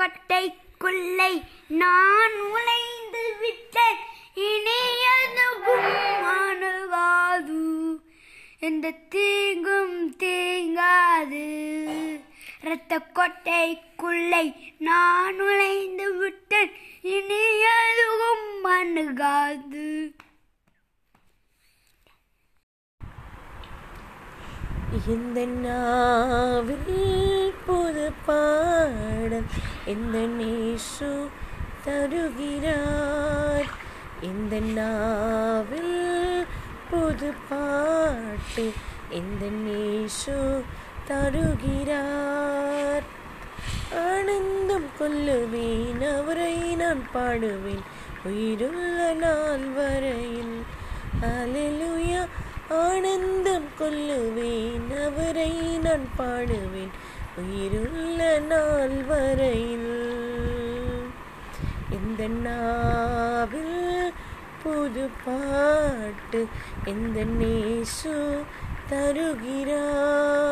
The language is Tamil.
கொட்டைக்குள்ளை நான் உழைந்து விட்டேன். இனியதுவும் அணுகாது. எந்த தீங்கும் தீங்காது. இரத்த கொட்டைக்குள்ளை நான் உழைந்து விட்டேன். இனி எதுவும் அணுகாது. இந்த நாவில் பாடல் எந்த நேசு தருகிறார்? இந்த நாவில் புது பாட்டு எந்த நேசு தருகிறார்? ஆனந்தம் கொள்ளுவேன் அவரை நான் பாடுவேன். உயிருள்ள நாள் வரையில். அலலுயா ஆனந்தம் கொள்ளுவேன் அவரை நான் பாடுவேன். உயிருள்ள நாள் வரையில் இந்த நாவில் புது பாட்டு எந்த நேசு தருகிறார்?